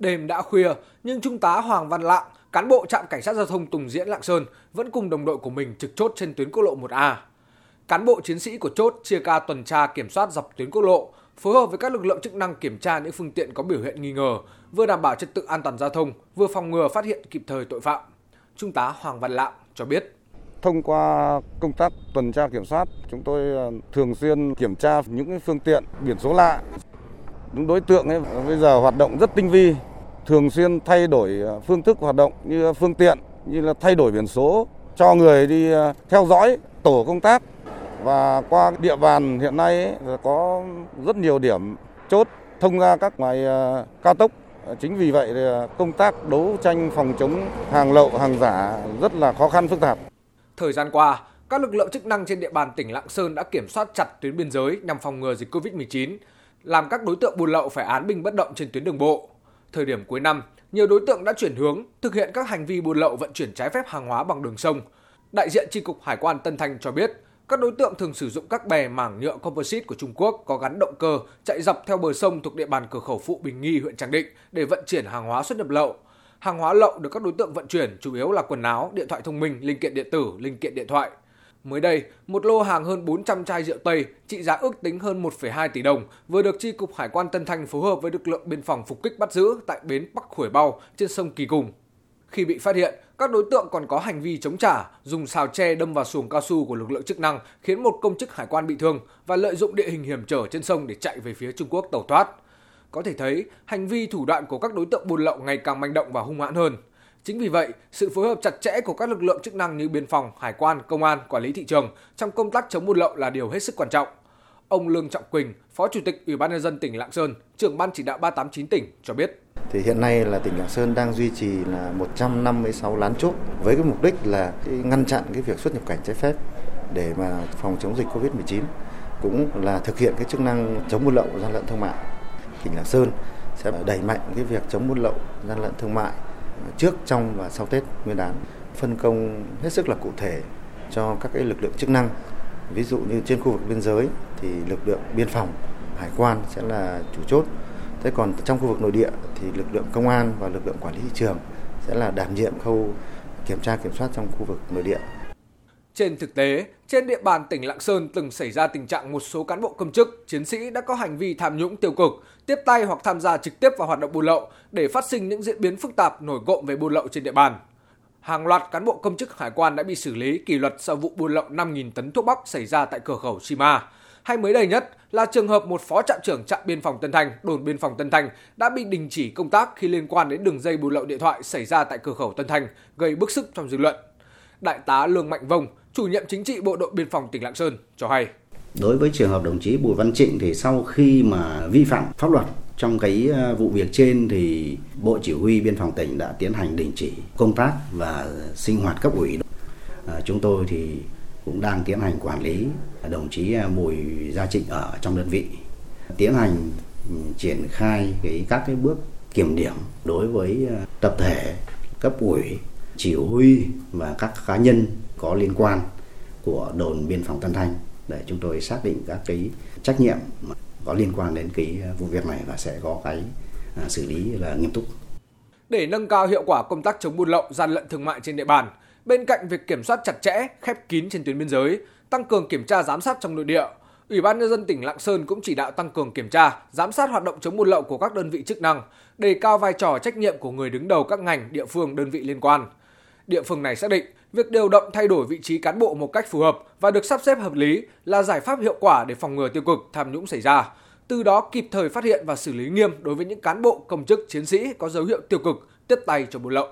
Đêm đã khuya, nhưng Trung tá Hoàng Văn Lạng, cán bộ trạm cảnh sát giao thông Tùng Diễn Lạng Sơn vẫn cùng đồng đội của mình trực chốt trên tuyến quốc lộ 1A. Cán bộ chiến sĩ của chốt chia ca tuần tra kiểm soát dọc tuyến quốc lộ, phối hợp với các lực lượng chức năng kiểm tra những phương tiện có biểu hiện nghi ngờ, vừa đảm bảo trật tự an toàn giao thông, vừa phòng ngừa phát hiện kịp thời tội phạm. Trung tá Hoàng Văn Lạng cho biết. Thông qua công tác tuần tra kiểm soát, chúng tôi ờ, thường xuyên kiểm tra những phương tiện biển số lạ. Những đối tượng ấy bây giờ hoạt động rất tinh vi, thường xuyên thay đổi à, phương thức hoạt động như à, phương tiện, như là thay đổi biển số cho người đi à, theo dõi tổ công tác và qua địa bàn hiện nay ấy, có rất nhiều điểm chốt thông ra các ngoài cao tốc Chính vì vậy công tác đấu tranh phòng chống hàng lậu, hàng giả rất là khó khăn phức tạp. Thời gian qua, các lực lượng chức năng trên địa bàn tỉnh Lạng Sơn đã kiểm soát chặt tuyến biên giới nhằm phòng ngừa dịch Covid-19, làm các đối tượng buôn lậu phải án binh bất động trên tuyến đường bộ. Thời điểm cuối năm, nhiều đối tượng đã chuyển hướng thực hiện các hành vi buôn lậu vận chuyển trái phép hàng hóa bằng đường sông. Đại diện tri cục Hải quan Tân Thanh cho biết, các đối tượng thường sử dụng các bè mảng nhựa composite của Trung Quốc có gắn động cơ chạy dọc theo bờ sông thuộc địa bàn cửa khẩu Phụ Bình Nghi, huyện Tràng Định để vận chuyển hàng hóa xuất nhập lậu. Hàng hóa lậu được các đối tượng vận chuyển chủ yếu là quần áo, điện thoại thông minh, linh kiện điện tử, linh kiện điện thoại. Mới đây, một lô hàng hơn 400 chai rượu Tây trị giá ước tính hơn 1,2 tỷ đồng vừa được Chi cục Hải quan Tân Thanh phối hợp với lực lượng biên phòng phục kích bắt giữ tại bến Bắc Khuổi Bao trên sông Kỳ Cùng. Khi bị phát hiện, các đối tượng còn có hành vi chống trả, dùng xào tre đâm vào xuồng cao su của lực lượng chức năng khiến một công chức hải quan bị thương và lợi dụng địa hình hiểm trở trên sông để chạy về phía Trung Quốc tẩu thoát. Có thể thấy, hành vi thủ đoạn của các đối tượng buôn lậu ngày càng manh động và hung hãn hơn. Chính vì vậy, sự phối hợp chặt chẽ của các lực lượng chức năng như biên phòng, hải quan, công an, quản lý thị trường trong công tác chống buôn lậu là điều hết sức quan trọng. Ông Lương Trọng Quỳnh, Phó Chủ tịch Ủy ban nhân dân tỉnh Lạng Sơn, trưởng ban chỉ đạo 389 tỉnh cho biết. Thì hiện nay là tỉnh Lạng Sơn đang duy trì là 156 lán chốt với cái mục đích là ngăn chặn cái việc xuất nhập cảnh trái phép để mà phòng chống dịch Covid-19 cũng là thực hiện cái chức năng chống buôn lậu gian lận thương mại tỉnh Lạng Sơn sẽ đẩy mạnh cái việc chống buôn lậu, gian lận thương mại trước, trong và sau Tết Nguyên đán. Phân công hết sức là cụ thể cho các cái lực lượng chức năng. Ví dụ như trên khu vực biên giới thì lực lượng biên phòng, hải quan sẽ là chủ chốt. Thế còn trong khu vực nội địa thì lực lượng công an và lực lượng quản lý thị trường sẽ là đảm nhiệm khâu kiểm tra kiểm soát trong khu vực nội địa. Trên thực tế, trên địa bàn tỉnh Lạng Sơn từng xảy ra tình trạng một số cán bộ công chức, chiến sĩ đã có hành vi tham nhũng tiêu cực, tiếp tay hoặc tham gia trực tiếp vào hoạt động buôn lậu để phát sinh những diễn biến phức tạp nổi cộng về buôn lậu trên địa bàn. Hàng loạt cán bộ công chức hải quan đã bị xử lý kỷ luật sau vụ buôn lậu 5.000 tấn thuốc bắc xảy ra tại cửa khẩu Sima. Hay mới đây nhất là trường hợp một phó trạm trưởng trạm biên phòng Tân Thanh, đồn biên phòng Tân Thanh đã bị đình chỉ công tác khi liên quan đến đường dây buôn lậu điện thoại xảy ra tại cửa khẩu Tân Thanh, gây bức xúc trong dư luận. Đại tá Lương Mạnh Vông, chủ nhiệm chính trị Bộ đội Biên phòng tỉnh Lạng Sơn cho hay. Đối với trường hợp đồng chí Bùi Văn Trịnh thì sau khi mà vi phạm pháp luật trong cái ờ, vụ việc trên thì Bộ Chỉ huy Biên phòng tỉnh đã tiến hành đình chỉ công tác và sinh hoạt cấp ủy. À, chúng tôi thì cũng đang tiến hành quản lý đồng chí ờ, Bùi Gia Trịnh ở trong đơn vị, tiến hành ừ, triển khai cái các cái bước kiểm điểm đối với tập thể cấp ủy chỉ huy và các cá nhân có liên quan của đồn biên phòng Tân Thanh để chúng tôi xác định các cái trách nhiệm có liên quan đến cái à, vụ việc này và sẽ có cái à, xử lý là nghiêm túc. Để nâng cao hiệu quả công tác chống buôn lậu, gian lận thương mại trên địa bàn, bên cạnh việc kiểm soát chặt chẽ, khép kín trên tuyến biên giới, tăng cường kiểm tra giám sát trong nội địa, Ủy ban nhân dân tỉnh Lạng Sơn cũng chỉ đạo tăng cường kiểm tra, giám sát hoạt động chống buôn lậu của các đơn vị chức năng, đề cao vai trò trách nhiệm của người đứng đầu các ngành, địa phương, đơn vị liên quan. Địa phương này xác định việc điều động thay đổi vị trí cán bộ một cách phù hợp và được sắp xếp hợp lý là giải pháp hiệu quả để phòng ngừa tiêu cực tham nhũng xảy ra. Từ đó kịp thời phát hiện và xử lý nghiêm đối với những cán bộ, công chức, chiến sĩ có dấu hiệu tiêu cực, tiếp tay cho buôn lậu.